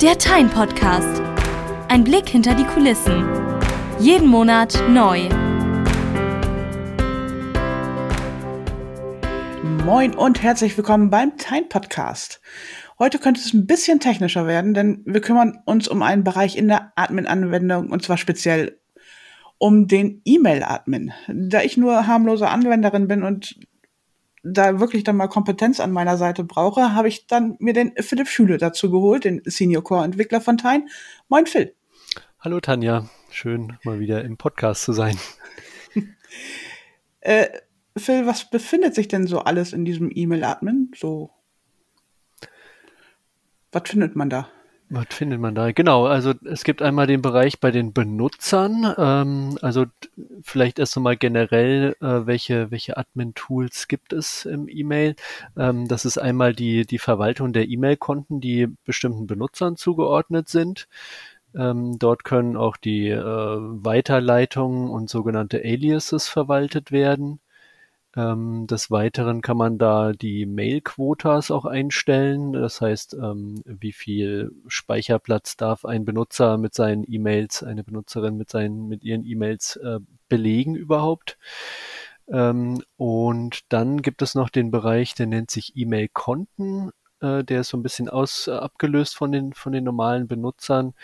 Der Time Podcast. Ein Blick hinter die Kulissen. Jeden Monat neu. Moin und herzlich willkommen beim Time Podcast. Heute könnte es ein bisschen technischer werden, denn wir kümmern uns um einen Bereich in der Admin-Anwendung und zwar speziell um den E-Mail-Admin. Da ich nur harmlose Anwenderin bin und da wirklich dann mal Kompetenz an meiner Seite brauche, habe ich dann mir den Philipp Schüle dazu geholt, den Senior Core Entwickler von Tyne. Moin Phil. Hallo Tanja, schön mal wieder im Podcast zu sein. äh, Phil, was befindet sich denn so alles in diesem E-Mail-Admin? So, was findet man da? Was findet man da? Genau, also es gibt einmal den Bereich bei den Benutzern. Ähm, also vielleicht erst einmal generell, äh, welche, welche Admin-Tools gibt es im E-Mail. Ähm, das ist einmal die, die Verwaltung der E-Mail-Konten, die bestimmten Benutzern zugeordnet sind. Ähm, dort können auch die äh, Weiterleitungen und sogenannte Aliases verwaltet werden. Ähm, des Weiteren kann man da die Mail-Quotas auch einstellen. Das heißt, ähm, wie viel Speicherplatz darf ein Benutzer mit seinen E-Mails, eine Benutzerin mit seinen, mit ihren E-Mails äh, belegen überhaupt. Ähm, und dann gibt es noch den Bereich, der nennt sich E-Mail-Konten. Äh, der ist so ein bisschen aus, äh, abgelöst von den, von den normalen Benutzern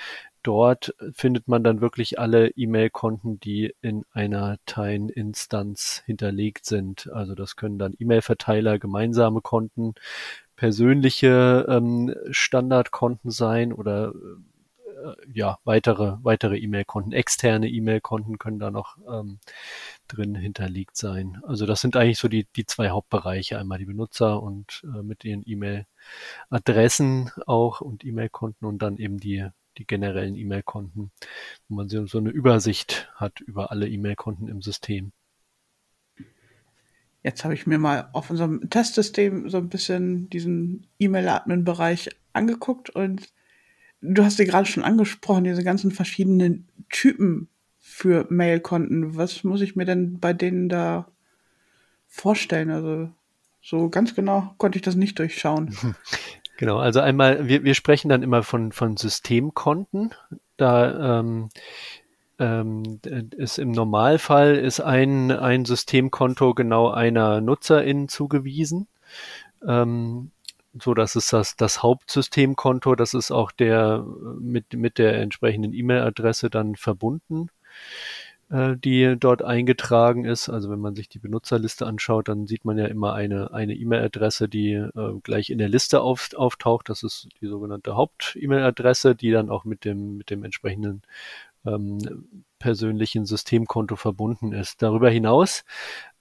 dort findet man dann wirklich alle E-Mail-Konten, die in einer Tine-Instanz hinterlegt sind. Also das können dann E-Mail-Verteiler, gemeinsame Konten, persönliche ähm, Standardkonten sein oder äh, ja, weitere, weitere E-Mail-Konten, externe E-Mail-Konten können da noch ähm, drin hinterlegt sein. Also das sind eigentlich so die, die zwei Hauptbereiche, einmal die Benutzer und äh, mit ihren E-Mail-Adressen auch und E-Mail-Konten und dann eben die die generellen E-Mail-Konten, wo man so eine Übersicht hat über alle E-Mail-Konten im System. Jetzt habe ich mir mal auf unserem Testsystem so ein bisschen diesen E-Mail-Admin-Bereich angeguckt und du hast dir gerade schon angesprochen, diese ganzen verschiedenen Typen für Mail-Konten. Was muss ich mir denn bei denen da vorstellen? Also so ganz genau konnte ich das nicht durchschauen. Genau, also einmal, wir, wir sprechen dann immer von, von Systemkonten. Da ähm, ähm, ist im Normalfall ist ein, ein Systemkonto genau einer Nutzerin zugewiesen. Ähm, so dass es das, das Hauptsystemkonto, das ist auch der mit, mit der entsprechenden E-Mail-Adresse dann verbunden. Äh, die dort eingetragen ist. Also wenn man sich die Benutzerliste anschaut, dann sieht man ja immer eine eine E-Mail-Adresse, die äh, gleich in der Liste auf, auftaucht. Das ist die sogenannte Haupt-E-Mail-Adresse, die dann auch mit dem mit dem entsprechenden ähm, persönlichen Systemkonto verbunden ist. Darüber hinaus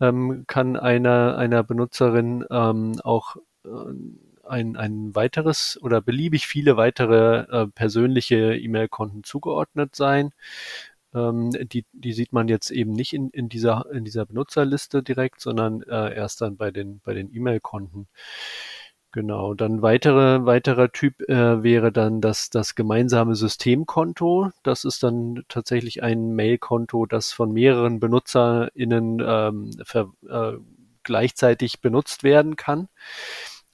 ähm, kann einer einer Benutzerin ähm, auch äh, ein, ein weiteres oder beliebig viele weitere äh, persönliche E-Mail-Konten zugeordnet sein. Ähm, die, die sieht man jetzt eben nicht in, in, dieser, in dieser Benutzerliste direkt, sondern äh, erst dann bei den, bei den E-Mail-Konten. Genau, dann weitere, weiterer Typ äh, wäre dann das, das gemeinsame Systemkonto. Das ist dann tatsächlich ein Mail-Konto, das von mehreren BenutzerInnen ähm, ver, äh, gleichzeitig benutzt werden kann.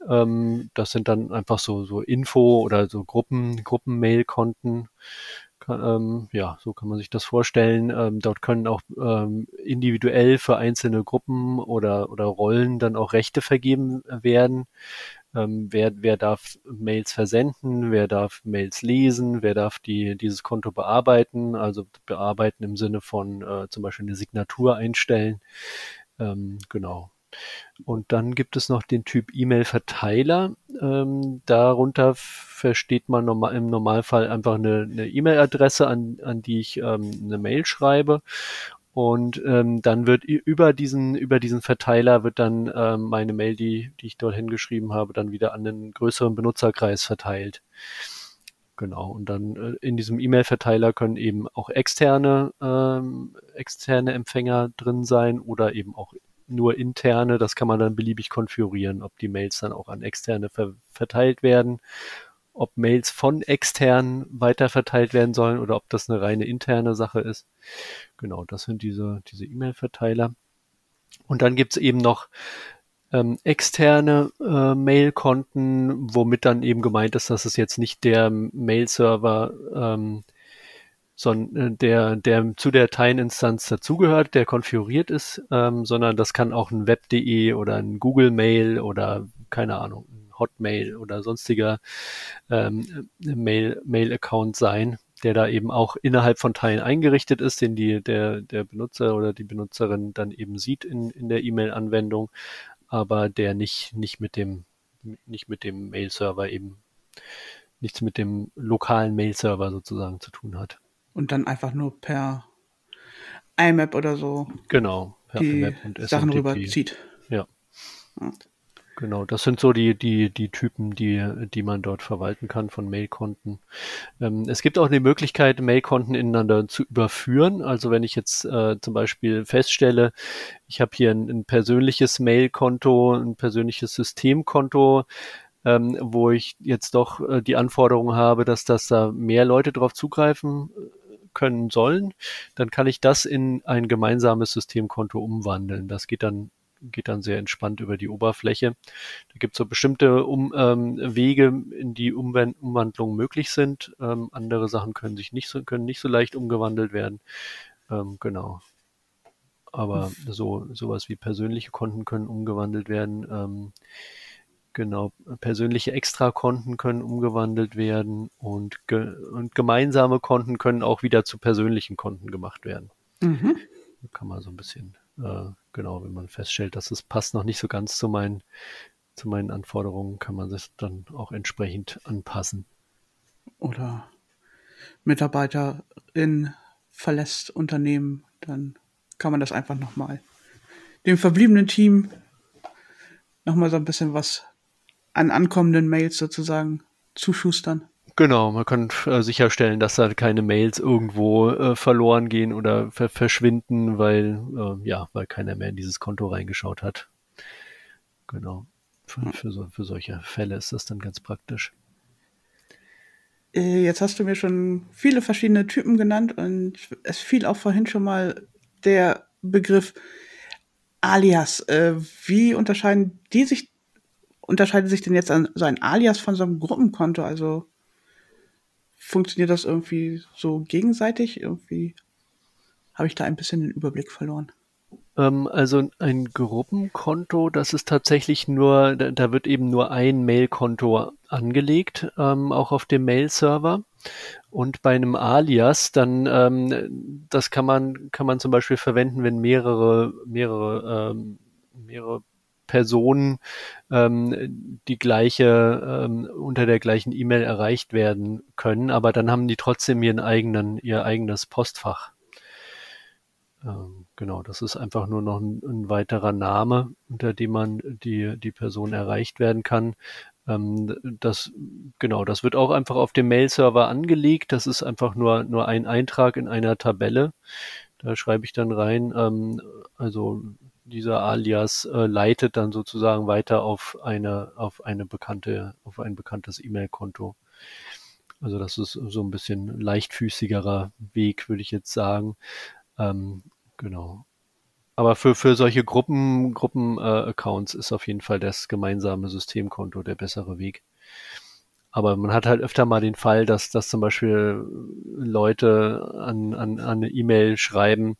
Ähm, das sind dann einfach so, so Info- oder so Gruppen, Gruppen-Mail-Konten. Ähm, ja, so kann man sich das vorstellen. Ähm, dort können auch ähm, individuell für einzelne Gruppen oder, oder Rollen dann auch Rechte vergeben werden. Ähm, wer, wer darf Mails versenden, wer darf Mails lesen, wer darf die, dieses Konto bearbeiten, also bearbeiten im Sinne von äh, zum Beispiel eine Signatur einstellen. Ähm, genau. Und dann gibt es noch den Typ E-Mail-Verteiler. Ähm, darunter versteht man normal, im Normalfall einfach eine E-Mail-Adresse, an, an die ich ähm, eine Mail schreibe. Und ähm, dann wird über diesen, über diesen Verteiler wird dann ähm, meine Mail, die, die ich dort hingeschrieben habe, dann wieder an einen größeren Benutzerkreis verteilt. Genau. Und dann äh, in diesem E-Mail-Verteiler können eben auch externe, ähm, externe Empfänger drin sein oder eben auch nur interne. Das kann man dann beliebig konfigurieren, ob die Mails dann auch an externe ver verteilt werden, ob Mails von externen weiterverteilt werden sollen oder ob das eine reine interne Sache ist. Genau, das sind diese diese E-Mail-Verteiler. Und dann gibt's eben noch ähm, externe äh, Mail-Konten, womit dann eben gemeint ist, dass es jetzt nicht der Mail-Server ähm, sondern äh, der, der zu der Teilinstanz dazugehört, der konfiguriert ist, ähm, sondern das kann auch ein Web.de oder ein Google Mail oder keine Ahnung, ein Hotmail oder sonstiger ähm, Mail, Mail-Account sein, der da eben auch innerhalb von Teilen eingerichtet ist, den die, der, der Benutzer oder die Benutzerin dann eben sieht in, in der E-Mail-Anwendung, aber der nicht, nicht mit dem, nicht mit dem Mail-Server eben, nichts mit dem lokalen Mail-Server sozusagen zu tun hat. Und dann einfach nur per IMAP oder so genau, die Sachen rüberzieht. Ja. ja. Genau, das sind so die, die, die Typen, die, die man dort verwalten kann von Mailkonten. Ähm, es gibt auch die Möglichkeit, Mailkonten ineinander zu überführen. Also wenn ich jetzt äh, zum Beispiel feststelle, ich habe hier ein, ein persönliches Mailkonto, ein persönliches Systemkonto, ähm, wo ich jetzt doch äh, die Anforderung habe, dass das da mehr Leute drauf zugreifen können sollen, dann kann ich das in ein gemeinsames Systemkonto umwandeln. Das geht dann geht dann sehr entspannt über die Oberfläche. Da gibt es so bestimmte um, ähm, Wege, in die Umwand Umwandlungen möglich sind. Ähm, andere Sachen können sich nicht so, können nicht so leicht umgewandelt werden. Ähm, genau. Aber so sowas wie persönliche Konten können umgewandelt werden. Genau, persönliche Extrakonten können umgewandelt werden und, ge und gemeinsame Konten können auch wieder zu persönlichen Konten gemacht werden. Mhm. Da kann man so ein bisschen äh, genau, wenn man feststellt, dass es passt noch nicht so ganz zu meinen, zu meinen Anforderungen, kann man sich dann auch entsprechend anpassen. Oder Mitarbeiterin verlässt Unternehmen, dann kann man das einfach nochmal dem verbliebenen Team nochmal so ein bisschen was an ankommenden Mails sozusagen zuschustern. Genau, man kann äh, sicherstellen, dass da keine Mails irgendwo äh, verloren gehen oder ver verschwinden, weil äh, ja, weil keiner mehr in dieses Konto reingeschaut hat. Genau. Für, für, so, für solche Fälle ist das dann ganz praktisch. Äh, jetzt hast du mir schon viele verschiedene Typen genannt und es fiel auch vorhin schon mal der Begriff Alias. Äh, wie unterscheiden die sich, unterscheidet sich denn jetzt so ein Alias von so einem Gruppenkonto? Also funktioniert das irgendwie so gegenseitig? Irgendwie habe ich da ein bisschen den Überblick verloren. Ähm, also ein Gruppenkonto, das ist tatsächlich nur, da, da wird eben nur ein Mailkonto angelegt, ähm, auch auf dem Mail-Server. Und bei einem Alias, dann, ähm, das kann man, kann man zum Beispiel verwenden, wenn mehrere, mehrere, ähm, mehrere Personen ähm, die gleiche, ähm, unter der gleichen E-Mail erreicht werden können, aber dann haben die trotzdem ihren eigenen, ihr eigenes Postfach. Ähm, genau, das ist einfach nur noch ein, ein, weiterer Name, unter dem man die, die Person erreicht werden kann. Ähm, das, genau, das wird auch einfach auf dem Mail-Server angelegt. Das ist einfach nur, nur ein Eintrag in einer Tabelle. Da schreibe ich dann rein, ähm, also dieser Alias äh, leitet dann sozusagen weiter auf eine, auf eine bekannte, auf ein bekanntes E-Mail-Konto. Also das ist so ein bisschen leichtfüßigerer Weg, würde ich jetzt sagen. Ähm, genau. Aber für, für solche Gruppen, Gruppen-Accounts äh, ist auf jeden Fall das gemeinsame Systemkonto der bessere Weg. Aber man hat halt öfter mal den Fall, dass, dass zum Beispiel Leute an, an, an eine E-Mail schreiben,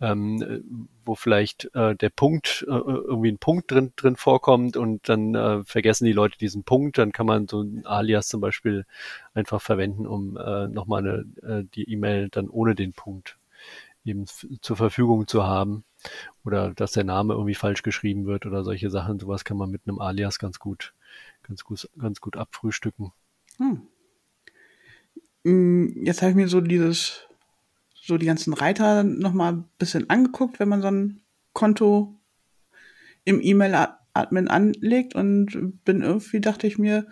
ähm, wo vielleicht äh, der Punkt, äh, irgendwie ein Punkt drin, drin vorkommt und dann äh, vergessen die Leute diesen Punkt, dann kann man so ein Alias zum Beispiel einfach verwenden, um äh, nochmal eine, äh, die E-Mail dann ohne den Punkt eben zur Verfügung zu haben. Oder dass der Name irgendwie falsch geschrieben wird oder solche Sachen. Sowas kann man mit einem Alias ganz gut ganz gut, ganz gut abfrühstücken. Hm. Mm, jetzt habe ich mir so dieses, so die ganzen Reiter nochmal ein bisschen angeguckt, wenn man so ein Konto im E-Mail-Admin anlegt und bin irgendwie, dachte ich mir,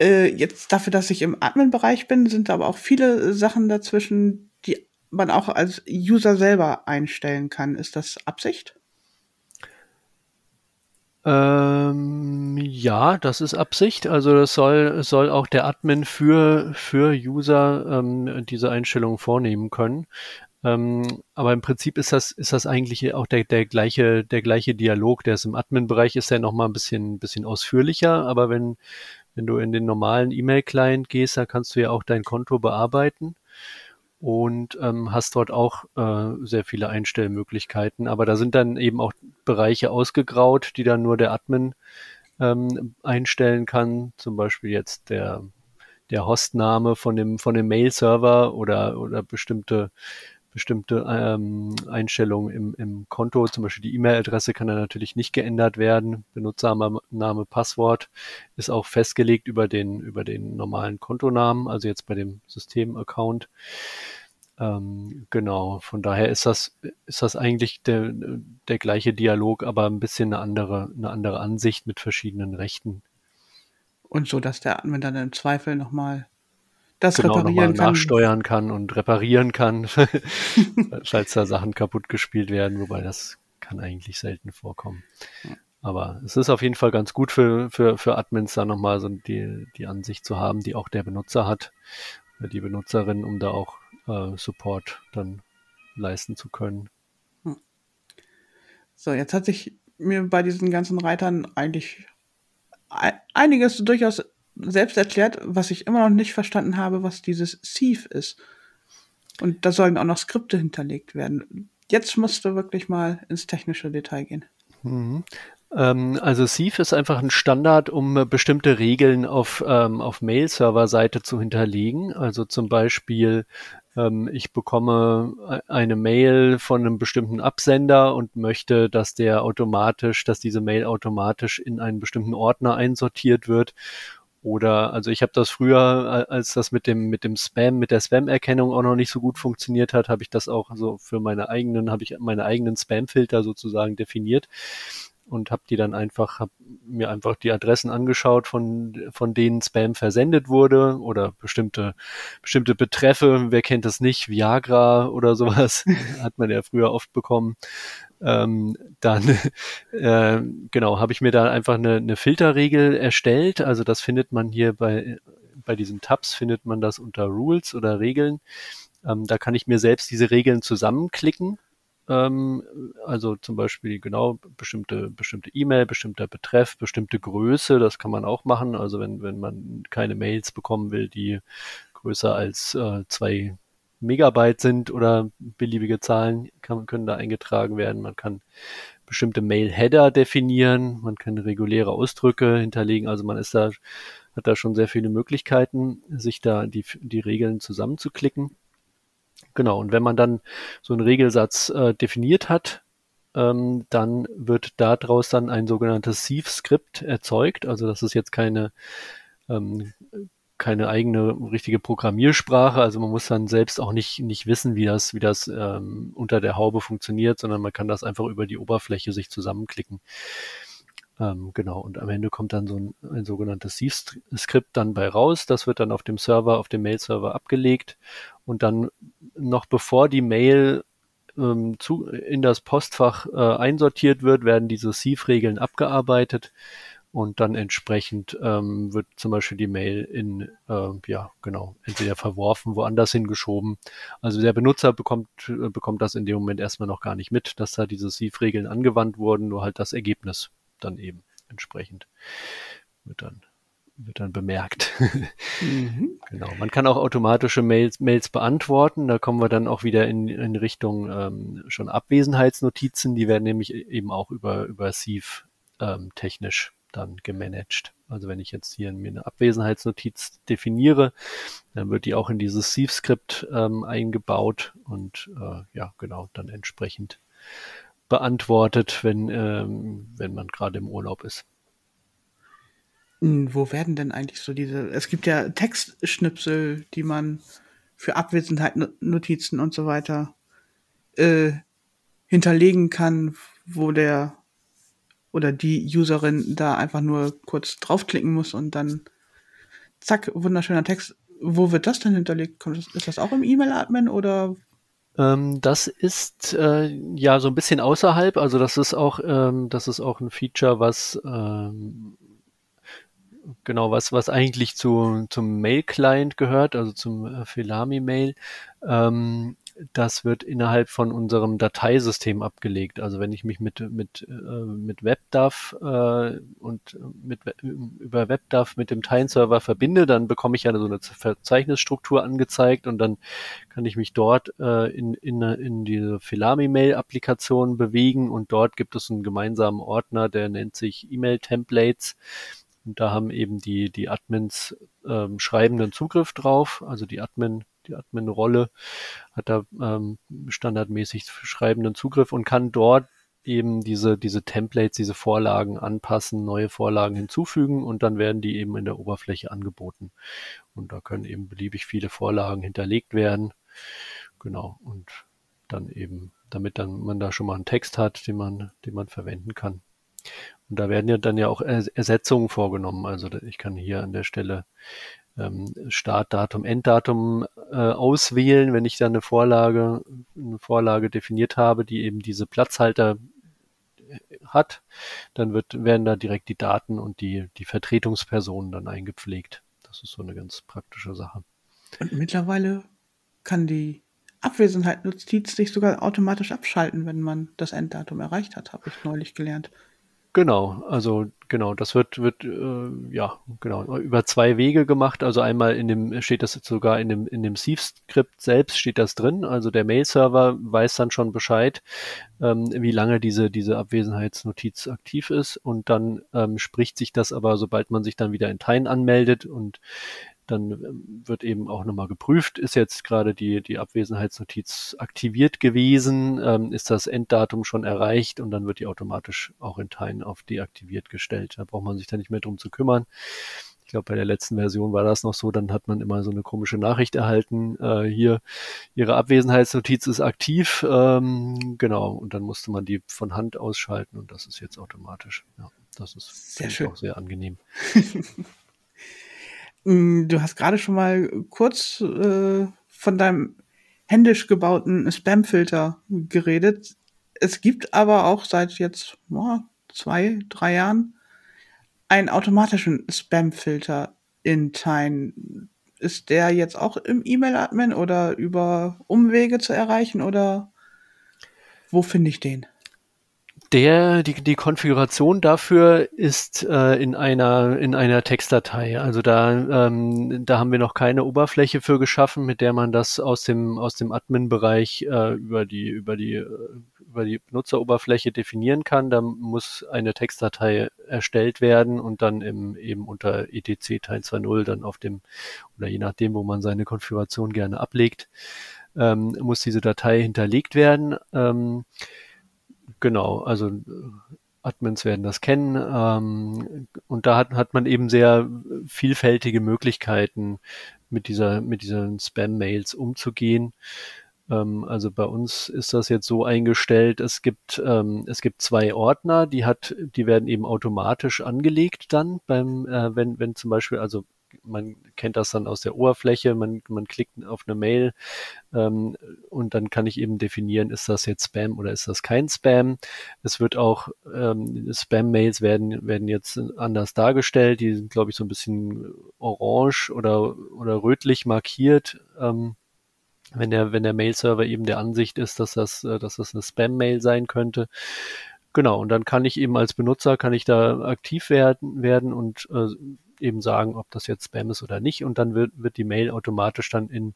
äh, jetzt dafür, dass ich im Admin-Bereich bin, sind aber auch viele Sachen dazwischen, die man auch als User selber einstellen kann. Ist das Absicht? Ähm, ja, das ist Absicht. Also das soll, soll auch der Admin für, für User ähm, diese Einstellungen vornehmen können. Ähm, aber im Prinzip ist das, ist das eigentlich auch der, der gleiche, der gleiche Dialog. Der ist im Admin-Bereich ist ja nochmal ein bisschen, bisschen ausführlicher, aber wenn, wenn du in den normalen E-Mail-Client gehst, da kannst du ja auch dein Konto bearbeiten und ähm, hast dort auch äh, sehr viele Einstellmöglichkeiten. Aber da sind dann eben auch Bereiche ausgegraut, die dann nur der Admin ähm, einstellen kann. Zum Beispiel jetzt der, der Hostname von dem, von dem Mail-Server oder, oder bestimmte bestimmte ähm, Einstellungen im, im Konto, zum Beispiel die E-Mail-Adresse kann dann natürlich nicht geändert werden. Benutzername, Passwort ist auch festgelegt über den, über den normalen Kontonamen, also jetzt bei dem System-Account. Ähm, genau, von daher ist das, ist das eigentlich der, der gleiche Dialog, aber ein bisschen eine andere, eine andere Ansicht mit verschiedenen Rechten. Und so, dass der Admin dann im Zweifel nochmal das genau, reparieren kann. nachsteuern kann und reparieren kann, falls da Sachen kaputt gespielt werden, wobei das kann eigentlich selten vorkommen. Aber es ist auf jeden Fall ganz gut für, für, für Admins da nochmal so die, die Ansicht zu haben, die auch der Benutzer hat, die Benutzerin, um da auch äh, Support dann leisten zu können. Hm. So, jetzt hat sich mir bei diesen ganzen Reitern eigentlich einiges durchaus selbst erklärt, was ich immer noch nicht verstanden habe, was dieses Thief ist. Und da sollen auch noch Skripte hinterlegt werden. Jetzt musst du wirklich mal ins technische Detail gehen. Mhm. Ähm, also Thief ist einfach ein Standard, um äh, bestimmte Regeln auf, ähm, auf Mail-Server-Seite zu hinterlegen. Also zum Beispiel, ähm, ich bekomme e-, eine Mail von einem bestimmten Absender und möchte, dass der automatisch, dass diese Mail automatisch in einen bestimmten Ordner einsortiert wird. Oder also ich habe das früher, als das mit dem mit dem Spam, mit der Spam-Erkennung auch noch nicht so gut funktioniert hat, habe ich das auch so für meine eigenen, habe ich meine eigenen Spam-Filter sozusagen definiert und habe die dann einfach, habe mir einfach die Adressen angeschaut, von, von denen Spam versendet wurde oder bestimmte, bestimmte Betreffe, wer kennt das nicht, Viagra oder sowas, hat man ja früher oft bekommen ähm, dann äh, genau habe ich mir da einfach eine, eine Filterregel erstellt. Also das findet man hier bei bei diesen Tabs findet man das unter Rules oder Regeln. Ähm, da kann ich mir selbst diese Regeln zusammenklicken. Ähm, also zum Beispiel genau bestimmte bestimmte E-Mail, bestimmter Betreff, bestimmte Größe. Das kann man auch machen. Also wenn wenn man keine Mails bekommen will, die größer als äh, zwei Megabyte sind oder beliebige Zahlen kann, können da eingetragen werden. Man kann bestimmte Mail-Header definieren, man kann reguläre Ausdrücke hinterlegen. Also man ist da, hat da schon sehr viele Möglichkeiten, sich da die, die Regeln zusammenzuklicken. Genau, und wenn man dann so einen Regelsatz äh, definiert hat, ähm, dann wird daraus dann ein sogenanntes Sieve-Skript erzeugt. Also das ist jetzt keine ähm, keine eigene richtige Programmiersprache. Also man muss dann selbst auch nicht, nicht wissen, wie das, wie das ähm, unter der Haube funktioniert, sondern man kann das einfach über die Oberfläche sich zusammenklicken. Ähm, genau, und am Ende kommt dann so ein, ein sogenanntes Sieve-Skript dann bei raus. Das wird dann auf dem Server, auf dem Mail-Server abgelegt und dann noch bevor die Mail ähm, zu, in das Postfach äh, einsortiert wird, werden diese Sieve-Regeln abgearbeitet und dann entsprechend ähm, wird zum Beispiel die Mail in, äh, ja, genau, entweder verworfen, woanders hingeschoben. Also der Benutzer bekommt, äh, bekommt das in dem Moment erstmal noch gar nicht mit, dass da diese Sieve-Regeln angewandt wurden, nur halt das Ergebnis dann eben entsprechend wird dann wird dann bemerkt. mhm. Genau. Man kann auch automatische Mails, Mails beantworten. Da kommen wir dann auch wieder in, in Richtung ähm, schon Abwesenheitsnotizen. Die werden nämlich e-, eben auch über, über Sieve ähm, technisch dann gemanagt. Also wenn ich jetzt hier mir eine Abwesenheitsnotiz definiere, dann wird die auch in dieses Sieve-Skript ähm, eingebaut und äh, ja, genau, dann entsprechend beantwortet, wenn, ähm, wenn man gerade im Urlaub ist. Wo werden denn eigentlich so diese, es gibt ja Textschnipsel, die man für Abwesenheitsnotizen und so weiter äh, hinterlegen kann, wo der oder die Userin da einfach nur kurz draufklicken muss und dann zack, wunderschöner Text. Wo wird das denn hinterlegt? Ist das auch im E-Mail-Admin oder? Ähm, das ist äh, ja so ein bisschen außerhalb. Also das ist auch, ähm, das ist auch ein Feature, was ähm, genau was, was eigentlich zu, zum Mail-Client gehört, also zum äh, Felami-Mail. Ähm, das wird innerhalb von unserem Dateisystem abgelegt. Also wenn ich mich mit, mit, äh, mit WebDAV äh, und mit, über WebDAV mit dem Teilenserver verbinde, dann bekomme ich ja so eine Verzeichnisstruktur angezeigt und dann kann ich mich dort äh, in, in, in diese Filami-Mail-Applikation bewegen und dort gibt es einen gemeinsamen Ordner, der nennt sich E-Mail-Templates. Und da haben eben die, die Admins ähm, schreibenden Zugriff drauf, also die Admin die Admin-Rolle hat da ähm, standardmäßig schreibenden Zugriff und kann dort eben diese, diese Templates, diese Vorlagen anpassen, neue Vorlagen hinzufügen und dann werden die eben in der Oberfläche angeboten. Und da können eben beliebig viele Vorlagen hinterlegt werden. Genau. Und dann eben, damit dann man da schon mal einen Text hat, den man, den man verwenden kann. Und da werden ja dann ja auch Ersetzungen vorgenommen. Also ich kann hier an der Stelle ähm, Startdatum, Enddatum äh, auswählen, wenn ich dann eine Vorlage, eine Vorlage definiert habe, die eben diese Platzhalter äh, hat, dann wird, werden da direkt die Daten und die, die Vertretungspersonen dann eingepflegt. Das ist so eine ganz praktische Sache. Und mittlerweile kann die Abwesenheit Notiz sich sogar automatisch abschalten, wenn man das Enddatum erreicht hat, habe ich neulich gelernt. Genau, also genau, das wird, wird äh, ja genau über zwei Wege gemacht. Also einmal in dem steht das sogar in dem in dem Thief-Skript selbst steht das drin. Also der Mail-Server weiß dann schon Bescheid, ähm, wie lange diese diese Abwesenheitsnotiz aktiv ist und dann ähm, spricht sich das aber, sobald man sich dann wieder in Teilen anmeldet und dann ähm, wird eben auch nochmal geprüft, ist jetzt gerade die, die Abwesenheitsnotiz aktiviert gewesen, ähm, ist das Enddatum schon erreicht und dann wird die automatisch auch in Teilen auf deaktiviert gestellt. Da braucht man sich dann nicht mehr drum zu kümmern. Ich glaube, bei der letzten Version war das noch so, dann hat man immer so eine komische Nachricht erhalten, äh, hier, Ihre Abwesenheitsnotiz ist aktiv, ähm, genau, und dann musste man die von Hand ausschalten und das ist jetzt automatisch. Ja, das ist sehr schön. auch sehr angenehm. Mm, du hast gerade schon mal kurz äh, von deinem händisch gebauten Spamfilter geredet. Es gibt aber auch seit jetzt oh, zwei, drei Jahren einen automatischen Spamfilter in Tine. Ist der jetzt auch im E-Mail-Admin oder über Umwege zu erreichen oder wo finde ich den? Der, die, die Konfiguration dafür ist äh, in einer in einer Textdatei. Also da ähm, da haben wir noch keine Oberfläche für geschaffen, mit der man das aus dem aus dem Admin-Bereich äh, über die über die äh, über die Benutzeroberfläche definieren kann. Da muss eine Textdatei erstellt werden und dann im, eben unter etc Teil 2.0 dann auf dem oder je nachdem, wo man seine Konfiguration gerne ablegt, ähm, muss diese Datei hinterlegt werden. Ähm, Genau, also äh, Admins werden das kennen. Ähm, und da hat, hat man eben sehr vielfältige Möglichkeiten, mit dieser, mit diesen Spam-Mails umzugehen. Ähm, also bei uns ist das jetzt so eingestellt, es gibt, ähm, es gibt zwei Ordner, die hat, die werden eben automatisch angelegt dann beim, äh, wenn, wenn zum Beispiel, also man kennt das dann aus der Oberfläche, man, man klickt auf eine Mail ähm, und dann kann ich eben definieren, ist das jetzt Spam oder ist das kein Spam. Es wird auch, ähm, Spam-Mails werden, werden jetzt anders dargestellt, die sind, glaube ich, so ein bisschen orange oder, oder rötlich markiert. Ähm, wenn der, wenn der Mail-Server eben der Ansicht ist, dass das, äh, dass das eine Spam-Mail sein könnte. Genau, und dann kann ich eben als Benutzer, kann ich da aktiv werden, werden und äh, eben sagen, ob das jetzt Spam ist oder nicht. Und dann wird, wird die Mail automatisch dann in,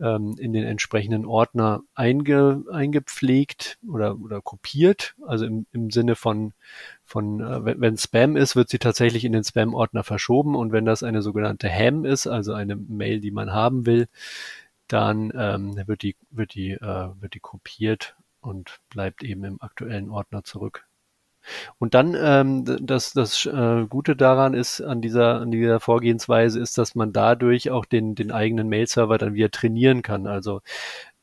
ähm, in den entsprechenden Ordner einge, eingepflegt oder, oder kopiert. Also im, im Sinne von, von äh, wenn, Spam ist, wird sie tatsächlich in den Spam-Ordner verschoben. Und wenn das eine sogenannte Ham ist, also eine Mail, die man haben will, dann ähm, wird die, wird die, äh, wird die kopiert und bleibt eben im aktuellen Ordner zurück. Und dann ähm, das, das äh, Gute daran ist an dieser, an dieser Vorgehensweise ist, dass man dadurch auch den, den eigenen Mail-Server dann wieder trainieren kann. Also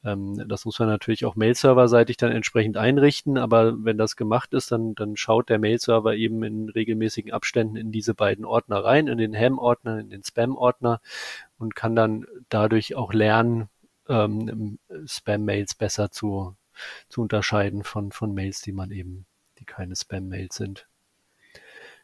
ähm, das muss man natürlich auch Mail-Server-seitig dann entsprechend einrichten, aber wenn das gemacht ist, dann, dann schaut der Mail-Server eben in regelmäßigen Abständen in diese beiden Ordner rein, in den Ham-Ordner, in den Spam-Ordner und kann dann dadurch auch lernen, ähm, Spam-Mails besser zu, zu unterscheiden von, von Mails, die man eben die keine Spam-Mails sind.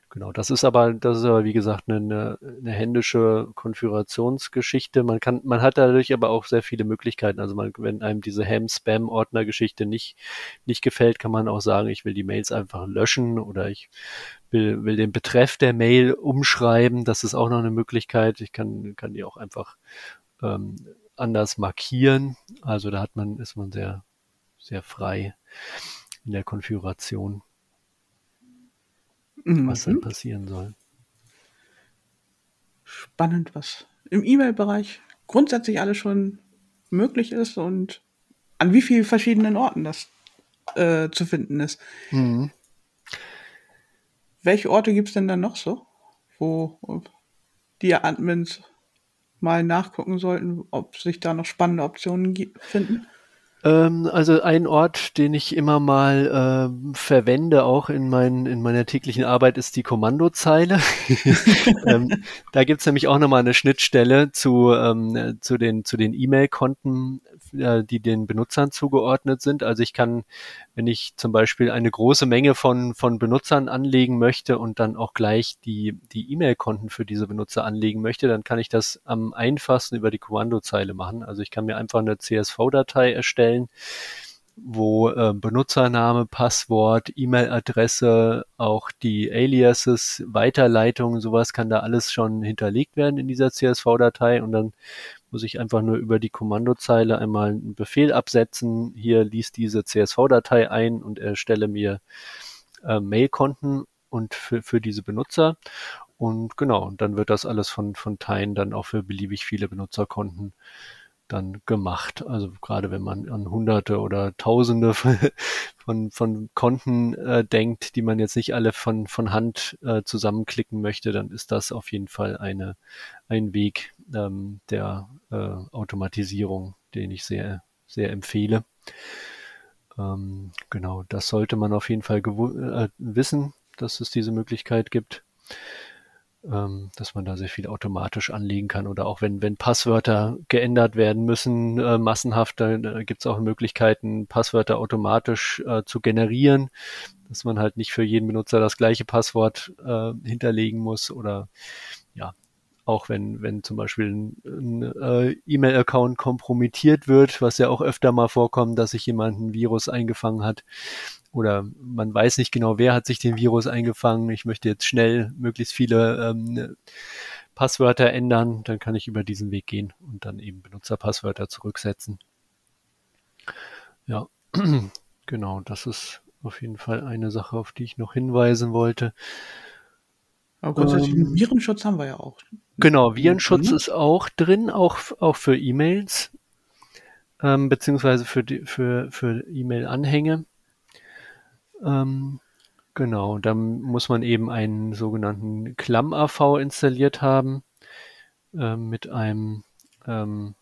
genau. Das ist aber, das ist aber wie gesagt eine, eine händische Konfigurationsgeschichte. Man kann, man hat dadurch aber auch sehr viele Möglichkeiten. Also man, wenn einem diese Ham-Spam-Ordner-Geschichte nicht, nicht gefällt, kann man auch sagen, ich will die Mails einfach löschen oder ich will, will den Betreff der Mail umschreiben. Das ist auch noch eine Möglichkeit. Ich kann, kann die auch einfach ähm, anders markieren. Also da hat man, ist man sehr, sehr frei in der Konfiguration mhm. was dann passieren soll. Spannend, was im E-Mail-Bereich grundsätzlich alles schon möglich ist und an wie vielen verschiedenen Orten das äh, zu finden ist. Mhm. Welche Orte gibt es denn dann noch so, wo die Admins mal nachgucken sollten, ob sich da noch spannende Optionen finden? Ähm, also ein Ort, den ich immer mal äh, verwende, auch in, mein, in meiner täglichen Arbeit, ist die Kommandozeile. ähm, da gibt's nämlich auch nochmal eine Schnittstelle zu, ähm, zu den, zu den E-Mail-Konten, äh, die den Benutzern zugeordnet sind. Also ich kann, wenn ich zum Beispiel eine große Menge von, von Benutzern anlegen möchte und dann auch gleich die, die E-Mail-Konten für diese Benutzer anlegen möchte, dann kann ich das am einfachsten über die Kommandozeile machen. Also ich kann mir einfach eine CSV-Datei erstellen, wo äh, Benutzername, Passwort, E-Mail-Adresse, auch die Aliases, Weiterleitungen, sowas kann da alles schon hinterlegt werden in dieser CSV-Datei und dann muss ich einfach nur über die Kommandozeile einmal einen Befehl absetzen. Hier liest diese CSV-Datei ein und erstelle mir äh, Mailkonten und für, für diese Benutzer. Und genau, dann wird das alles von, von Teilen dann auch für beliebig viele Benutzerkonten dann gemacht. Also gerade wenn man an Hunderte oder Tausende von, von Konten äh, denkt, die man jetzt nicht alle von, von Hand äh, zusammenklicken möchte, dann ist das auf jeden Fall eine, ein Weg ähm, der äh, Automatisierung, den ich sehr, sehr empfehle. Ähm, genau, das sollte man auf jeden Fall äh, wissen, dass es diese Möglichkeit gibt ähm, dass man da sehr viel automatisch anlegen kann oder auch wenn, wenn Passwörter geändert werden müssen, äh, massenhaft, da, da gibt es auch Möglichkeiten, Passwörter automatisch äh, zu generieren, dass man halt nicht für jeden Benutzer das gleiche Passwort äh, hinterlegen muss oder ja, auch wenn, wenn zum Beispiel ein, ein äh, E-Mail-Account kompromittiert wird, was ja auch öfter mal vorkommt, dass sich jemand ein Virus eingefangen hat, oder man weiß nicht genau, wer hat sich den Virus eingefangen. Ich möchte jetzt schnell möglichst viele ähm, Passwörter ändern, dann kann ich über diesen Weg gehen und dann eben Benutzerpasswörter zurücksetzen. Ja, genau, das ist auf jeden Fall eine Sache, auf die ich noch hinweisen wollte. Aber grundsätzlich ähm, Virenschutz haben wir ja auch. Genau, Virenschutz mhm. ist auch drin, auch, auch für E-Mails, ähm, beziehungsweise für, die, für, für E-Mail-Anhänge. Ähm, genau, dann muss man eben einen sogenannten Klamm-AV installiert haben äh, mit einem ähm,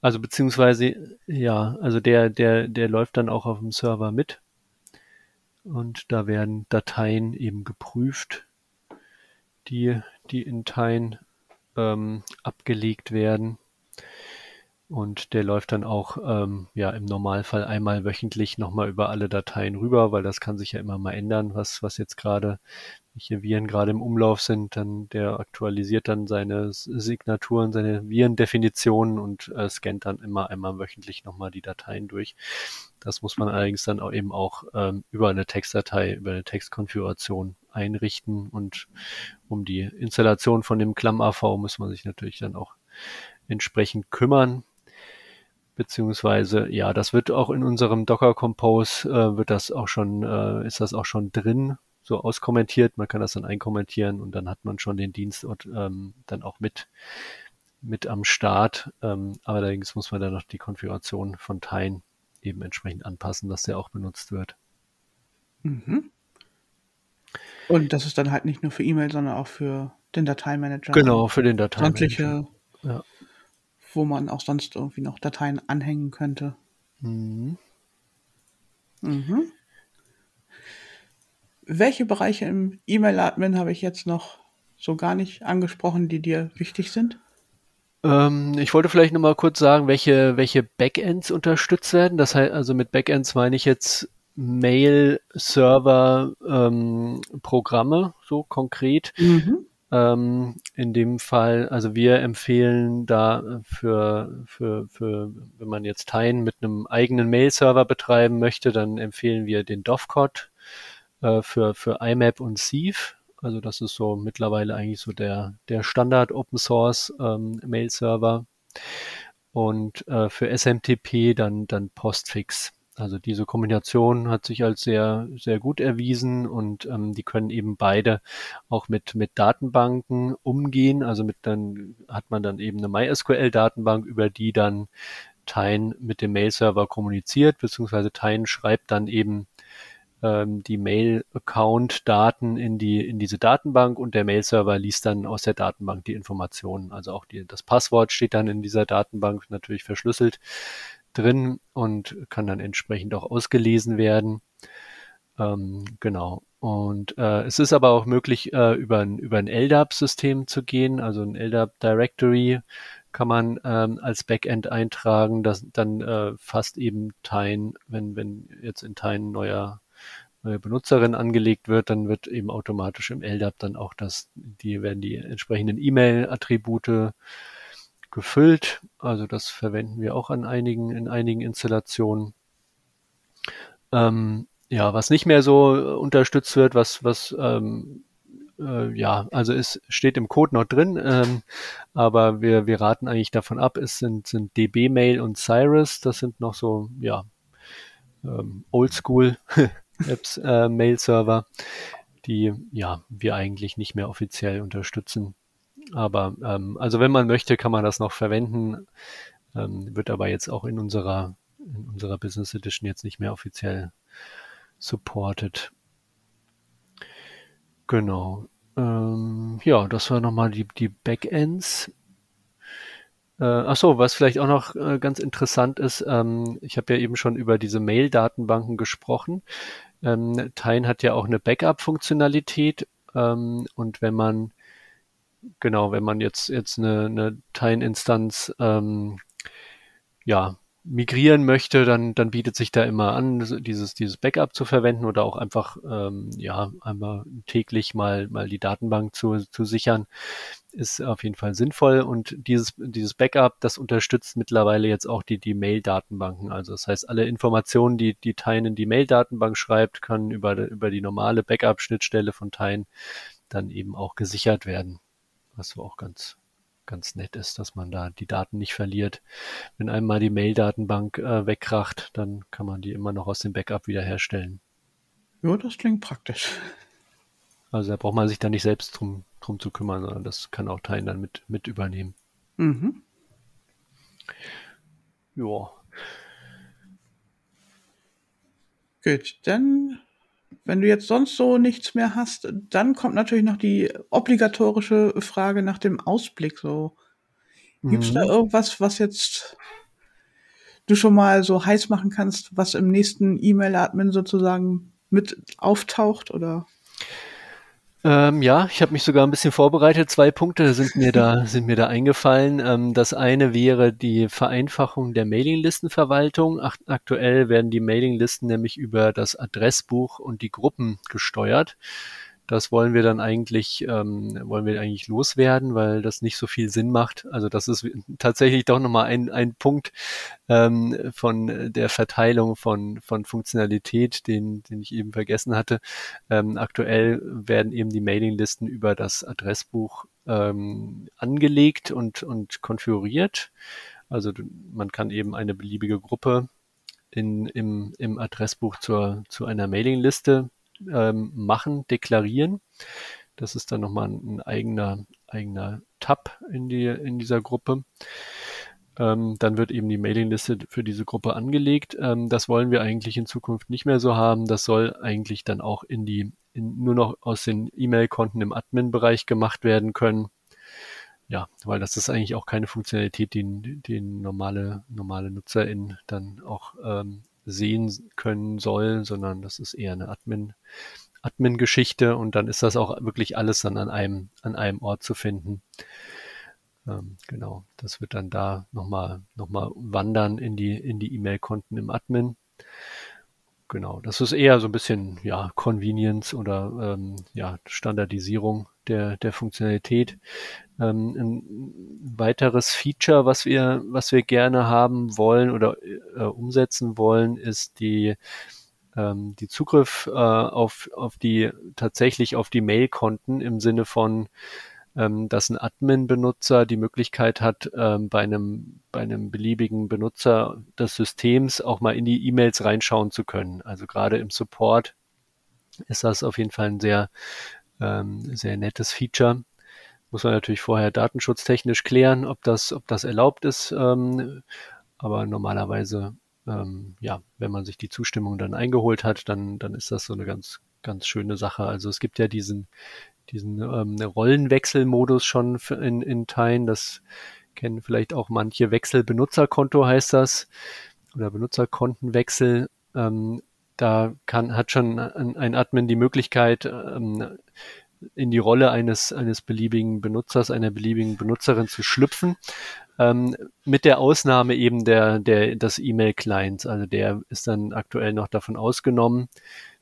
also beziehungsweise ja, also der der der läuft dann auch auf dem Server mit und da werden Dateien eben geprüft, die die in Teilen ähm, abgelegt werden. Und der läuft dann auch ähm, ja im Normalfall einmal wöchentlich nochmal über alle Dateien rüber, weil das kann sich ja immer mal ändern, was, was jetzt gerade, welche Viren gerade im Umlauf sind. Dann der aktualisiert dann seine Signaturen, seine Virendefinitionen und äh, scannt dann immer einmal wöchentlich nochmal die Dateien durch. Das muss man allerdings dann auch eben auch ähm, über eine Textdatei, über eine Textkonfiguration einrichten und um die Installation von dem Klamm-AV muss man sich natürlich dann auch entsprechend kümmern beziehungsweise ja, das wird auch in unserem Docker Compose äh, wird das auch schon, äh, ist das auch schon drin, so auskommentiert. Man kann das dann einkommentieren und dann hat man schon den Dienst ähm, dann auch mit mit am Start. Ähm, allerdings muss man dann noch die Konfiguration von Teilen eben entsprechend anpassen, dass der auch benutzt wird. Mhm. Und das ist dann halt nicht nur für E-Mail, sondern auch für den Dateimanager. Genau, für den Dateimanager. Sämtliche ja wo man auch sonst irgendwie noch Dateien anhängen könnte. Mhm. Mhm. Welche Bereiche im E-Mail-Admin habe ich jetzt noch so gar nicht angesprochen, die dir wichtig sind? Ähm, ich wollte vielleicht noch mal kurz sagen, welche, welche Backends unterstützt werden. Das heißt, also mit Backends meine ich jetzt Mail-Server-Programme, ähm, so konkret. Mhm. Ähm, in dem Fall, also wir empfehlen da für, für, für, wenn man jetzt Tine mit einem eigenen Mail-Server betreiben möchte, dann empfehlen wir den Dovecot äh, für, für IMAP und Sieve. Also das ist so mittlerweile eigentlich so der, der Standard Open Source ähm, Mail-Server. Und äh, für SMTP dann, dann Postfix. Also diese Kombination hat sich als sehr, sehr gut erwiesen und ähm, die können eben beide auch mit, mit Datenbanken umgehen. Also mit dann hat man dann eben eine MySQL-Datenbank, über die dann Tyne mit dem Mail-Server kommuniziert, beziehungsweise Tyne schreibt dann eben ähm, die Mail-Account-Daten in die in diese Datenbank und der Mail-Server liest dann aus der Datenbank die Informationen. Also auch die, das Passwort steht dann in dieser Datenbank natürlich verschlüsselt drin und kann dann entsprechend auch ausgelesen werden. Ähm, genau. Und äh, es ist aber auch möglich, äh, über ein, über ein LDAP-System zu gehen, also ein LDAP Directory kann man ähm, als Backend eintragen, das dann äh, fasst eben Tine, wenn, wenn jetzt in Tine neuer neue Benutzerin angelegt wird, dann wird eben automatisch im LDAP dann auch das, die werden die entsprechenden E-Mail-Attribute gefüllt. Also das verwenden wir auch an einigen, in einigen Installationen. Ähm, ja, was nicht mehr so unterstützt wird, was, was ähm, äh, ja, also es steht im Code noch drin, ähm, aber wir, wir raten eigentlich davon ab, es sind, sind DB-Mail und Cyrus, das sind noch so, ja, ähm, Oldschool Apps, äh, die ja wir eigentlich nicht mehr offiziell unterstützen. Aber ähm, also wenn man möchte, kann man das noch verwenden, ähm, wird aber jetzt auch in unserer in unserer Business Edition jetzt nicht mehr offiziell supported. Genau. Ähm, ja, das war nochmal die, die Backends. Äh, ach so, was vielleicht auch noch äh, ganz interessant ist, ähm, ich habe ja eben schon über diese Mail-Datenbanken gesprochen. Ähm, Tine hat ja auch eine Backup-Funktionalität ähm, und wenn man genau, wenn man jetzt jetzt eine, eine Tine-Instanz ähm, ja migrieren möchte, dann, dann bietet sich da immer an, dieses, dieses Backup zu verwenden oder auch einfach ähm, ja einmal täglich mal, mal die Datenbank zu, zu sichern, ist auf jeden Fall sinnvoll. Und dieses, dieses Backup, das unterstützt mittlerweile jetzt auch die, die Mail-Datenbanken. Also das heißt, alle Informationen, die, die Tyne in die Mail-Datenbank schreibt, können über, über die normale Backup-Schnittstelle von Tyne dann eben auch gesichert werden. Was so auch ganz, ganz nett ist, dass man da die Daten nicht verliert. Wenn einmal die Mail-Datenbank äh, wegkracht, dann kann man die immer noch aus dem Backup wiederherstellen. Ja, das klingt praktisch. Also da braucht man sich da nicht selbst drum, drum zu kümmern, sondern das kann auch Teilen dann mit, mit übernehmen. Mhm. Ja. Gut, dann wenn du jetzt sonst so nichts mehr hast, dann kommt natürlich noch die obligatorische Frage nach dem Ausblick. So, gibt's mhm. da irgendwas, was jetzt du schon mal so heiß machen kannst, was im nächsten E-Mail-Admin sozusagen mit auftaucht oder? Ähm, ja, ich habe mich sogar ein bisschen vorbereitet. Zwei Punkte sind mir da, sind mir da eingefallen. Ähm, das eine wäre die Vereinfachung der Mailinglistenverwaltung. Ach, aktuell werden die Mailinglisten nämlich über das Adressbuch und die Gruppen gesteuert. Das wollen wir dann eigentlich, ähm, wollen wir eigentlich loswerden, weil das nicht so viel Sinn macht. Also das ist tatsächlich doch nochmal ein, ein Punkt ähm, von der Verteilung von, von Funktionalität, den, den ich eben vergessen hatte. Ähm, aktuell werden eben die Mailinglisten über das Adressbuch ähm, angelegt und, und konfiguriert. Also man kann eben eine beliebige Gruppe in, im, im Adressbuch zur, zu einer Mailingliste ähm, machen, deklarieren. Das ist dann nochmal ein, eigener, eigener Tab in, die, in dieser Gruppe. Ähm, dann wird eben die Mailingliste für diese Gruppe angelegt. Ähm, das wollen wir eigentlich in Zukunft nicht mehr so haben. Das soll eigentlich dann auch in die, in, nur noch aus den E-Mail-Konten im Admin-Bereich gemacht werden können. Ja, weil das ist eigentlich auch keine Funktionalität, die, die normale, normale NutzerInnen dann auch ähm, sehen können soll, sondern das ist eher eine Admin, Admin-Geschichte und dann ist das auch wirklich alles dann an einem, an einem Ort zu finden. Ähm, genau, das wird dann da nochmal, noch mal wandern in die, in die E-Mail-Konten im Admin. Genau, das ist eher so ein bisschen ja Convenience oder ähm, ja Standardisierung der der Funktionalität. Ähm, ein weiteres Feature, was wir was wir gerne haben wollen oder äh, umsetzen wollen, ist die ähm, die Zugriff äh, auf auf die tatsächlich auf die Mail-Konten im Sinne von dass ein Admin-Benutzer die Möglichkeit hat, ähm, bei einem, bei einem beliebigen Benutzer des Systems auch mal in die E-Mails reinschauen zu können. Also gerade im Support ist das auf jeden Fall ein sehr, ähm, sehr nettes Feature. Muss man natürlich vorher datenschutztechnisch klären, ob das, ob das erlaubt ist. Ähm, aber normalerweise, ähm, ja, wenn man sich die Zustimmung dann eingeholt hat, dann, dann ist das so eine ganz, ganz schöne Sache. Also es gibt ja diesen, diesen ähm, Rollenwechselmodus schon in, in Teilen. Das kennen vielleicht auch manche. Wechselbenutzerkonto heißt das oder Benutzerkontenwechsel. Ähm, da kann, hat schon ein, Admin die Möglichkeit, ähm, in die Rolle eines, eines beliebigen Benutzers, einer beliebigen Benutzerin zu schlüpfen. Ähm, mit der Ausnahme eben der, der, des E-Mail-Clients. Also der ist dann aktuell noch davon ausgenommen.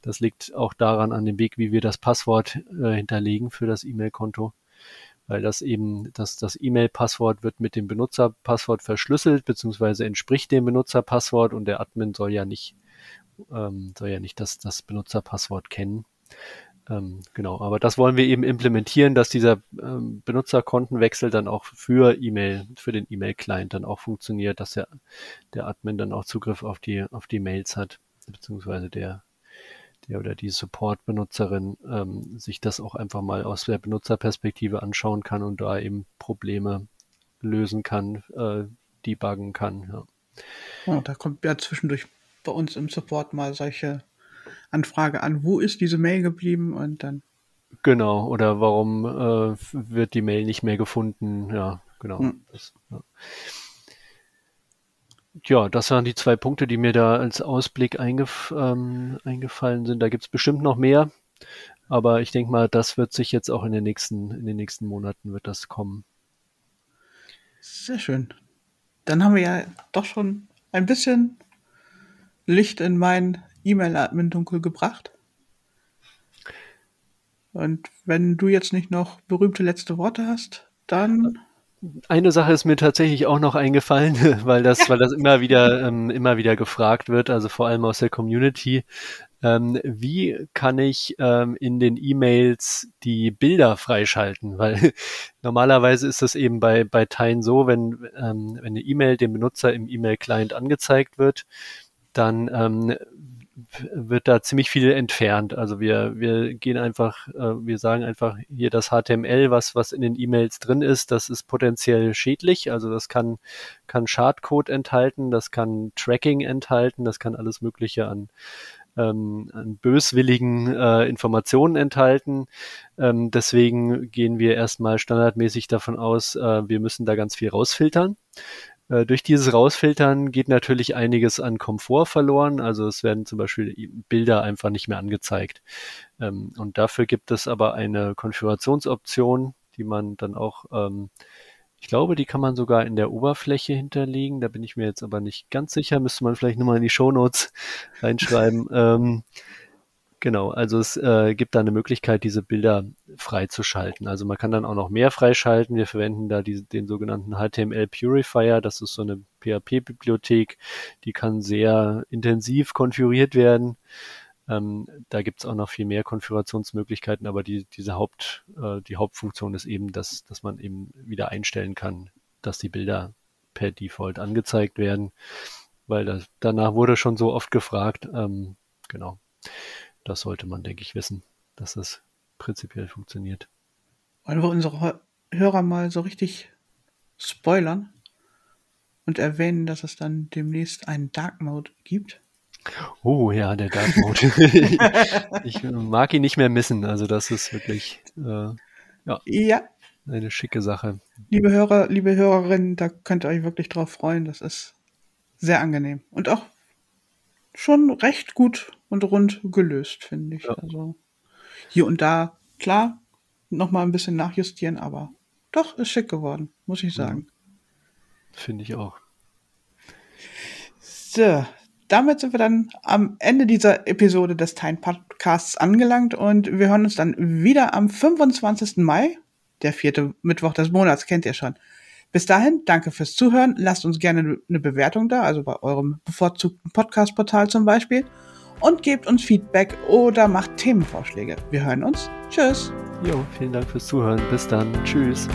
Das liegt auch daran an dem Weg, wie wir das Passwort äh, hinterlegen für das E-Mail-Konto, weil das eben, das, das E-Mail-Passwort wird mit dem Benutzerpasswort verschlüsselt, beziehungsweise entspricht dem Benutzerpasswort und der Admin soll ja nicht, ähm, soll ja nicht das, das Benutzerpasswort kennen. Ähm, genau, aber das wollen wir eben implementieren, dass dieser ähm, Benutzerkontenwechsel dann auch für E-Mail, für den E-Mail-Client dann auch funktioniert, dass der, der Admin dann auch Zugriff auf die, auf die Mails hat, beziehungsweise der, der oder die Support-Benutzerin ähm, sich das auch einfach mal aus der Benutzerperspektive anschauen kann und da eben Probleme lösen kann, äh, debuggen kann. Ja. Oh, da kommt ja zwischendurch bei uns im Support mal solche Anfrage an, wo ist diese Mail geblieben und dann. Genau, oder warum äh, wird die Mail nicht mehr gefunden? Ja, genau. Hm. Das, ja ja, das waren die zwei Punkte, die mir da als Ausblick eingef ähm, eingefallen sind. Da gibt's bestimmt noch mehr, aber ich denke mal, das wird sich jetzt auch in den nächsten, in den nächsten Monaten wird das kommen. Sehr schön. Dann haben wir ja doch schon ein bisschen Licht in mein E-Mail-Admin-Dunkel gebracht. Und wenn du jetzt nicht noch berühmte letzte Worte hast, dann eine Sache ist mir tatsächlich auch noch eingefallen, weil das, weil das immer wieder, ähm, immer wieder gefragt wird, also vor allem aus der Community. Ähm, wie kann ich ähm, in den E-Mails die Bilder freischalten? Weil normalerweise ist das eben bei, bei Teilen so, wenn, ähm, wenn eine E-Mail dem Benutzer im E-Mail-Client angezeigt wird, dann ähm, wird da ziemlich viel entfernt. Also wir, wir gehen einfach, äh, wir sagen einfach hier das HTML, was, was in den E-Mails drin ist, das ist potenziell schädlich. Also das kann, kann Schadcode enthalten, das kann Tracking enthalten, das kann alles Mögliche an, ähm, an böswilligen äh, Informationen enthalten. Ähm, deswegen gehen wir erstmal standardmäßig davon aus, äh, wir müssen da ganz viel rausfiltern. Äh, durch dieses Rausfiltern geht natürlich einiges an Komfort verloren. Also es werden zum Beispiel Bilder einfach nicht mehr angezeigt. Ähm, und dafür gibt es aber eine Konfigurationsoption, die man dann auch, ähm, ich glaube, die kann man sogar in der Oberfläche hinterlegen. Da bin ich mir jetzt aber nicht ganz sicher. Müsste man vielleicht nochmal in die Show Notes reinschreiben. Genau, also es äh, gibt da eine Möglichkeit, diese Bilder freizuschalten. Also man kann dann auch noch mehr freischalten. Wir verwenden da die, den sogenannten HTML Purifier. Das ist so eine PHP-Bibliothek, die kann sehr intensiv konfiguriert werden. Ähm, da gibt es auch noch viel mehr Konfigurationsmöglichkeiten, aber die, diese Haupt, äh, die Hauptfunktion ist eben, dass, dass man eben wieder einstellen kann, dass die Bilder per Default angezeigt werden, weil das, danach wurde schon so oft gefragt. Ähm, genau das sollte man, denke ich, wissen, dass das prinzipiell funktioniert. Wollen wir unsere Hörer mal so richtig spoilern und erwähnen, dass es dann demnächst einen Dark Mode gibt? Oh ja, der Dark Mode. ich mag ihn nicht mehr missen. Also das ist wirklich äh, ja, ja, eine schicke Sache. Liebe Hörer, liebe Hörerinnen, da könnt ihr euch wirklich drauf freuen. Das ist sehr angenehm und auch schon recht gut und rund gelöst, finde ich. Ja. Also hier und da, klar, noch mal ein bisschen nachjustieren, aber doch, ist schick geworden, muss ich sagen. Finde ich auch. So, damit sind wir dann am Ende dieser Episode des Time Podcasts angelangt und wir hören uns dann wieder am 25. Mai, der vierte Mittwoch des Monats, kennt ihr schon. Bis dahin, danke fürs Zuhören. Lasst uns gerne eine Bewertung da, also bei eurem bevorzugten Podcast-Portal zum Beispiel. Und gebt uns Feedback oder macht Themenvorschläge. Wir hören uns. Tschüss. Jo, vielen Dank fürs Zuhören. Bis dann. Tschüss.